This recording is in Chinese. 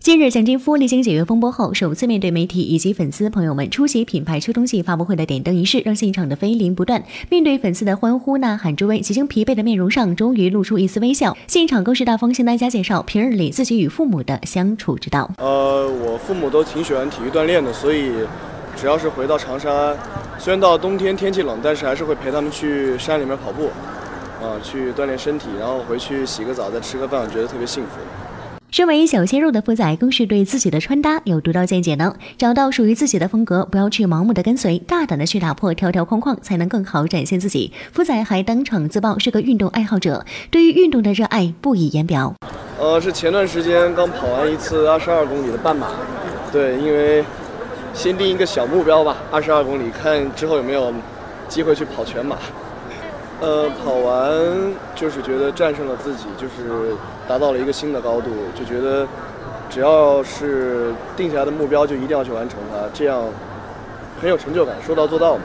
近日，蒋劲夫历经解约风波后，首次面对媒体以及粉丝朋友们出席品牌秋冬季发布会的点灯仪式，让现场的飞临不断。面对粉丝的欢呼呐喊助威，几经疲惫的面容上终于露出一丝微笑。现场更是大方向大家介绍平日里自己与父母的相处之道。呃，我父母都挺喜欢体育锻炼的，所以只要是回到长沙，虽然到冬天天气冷，但是还是会陪他们去山里面跑步，啊，去锻炼身体，然后回去洗个澡，再吃个饭，觉得特别幸福。身为小鲜肉的福仔，更是对自己的穿搭有独到见解呢。找到属于自己的风格，不要去盲目的跟随，大胆的去打破条条框框，才能更好展现自己。福仔还当场自曝是个运动爱好者，对于运动的热爱不以言表。呃，是前段时间刚跑完一次二十二公里的半马，对，因为先定一个小目标吧，二十二公里，看之后有没有机会去跑全马。呃，跑完就是觉得战胜了自己，就是达到了一个新的高度，就觉得只要是定下来的目标，就一定要去完成它，这样很有成就感，说到做到嘛。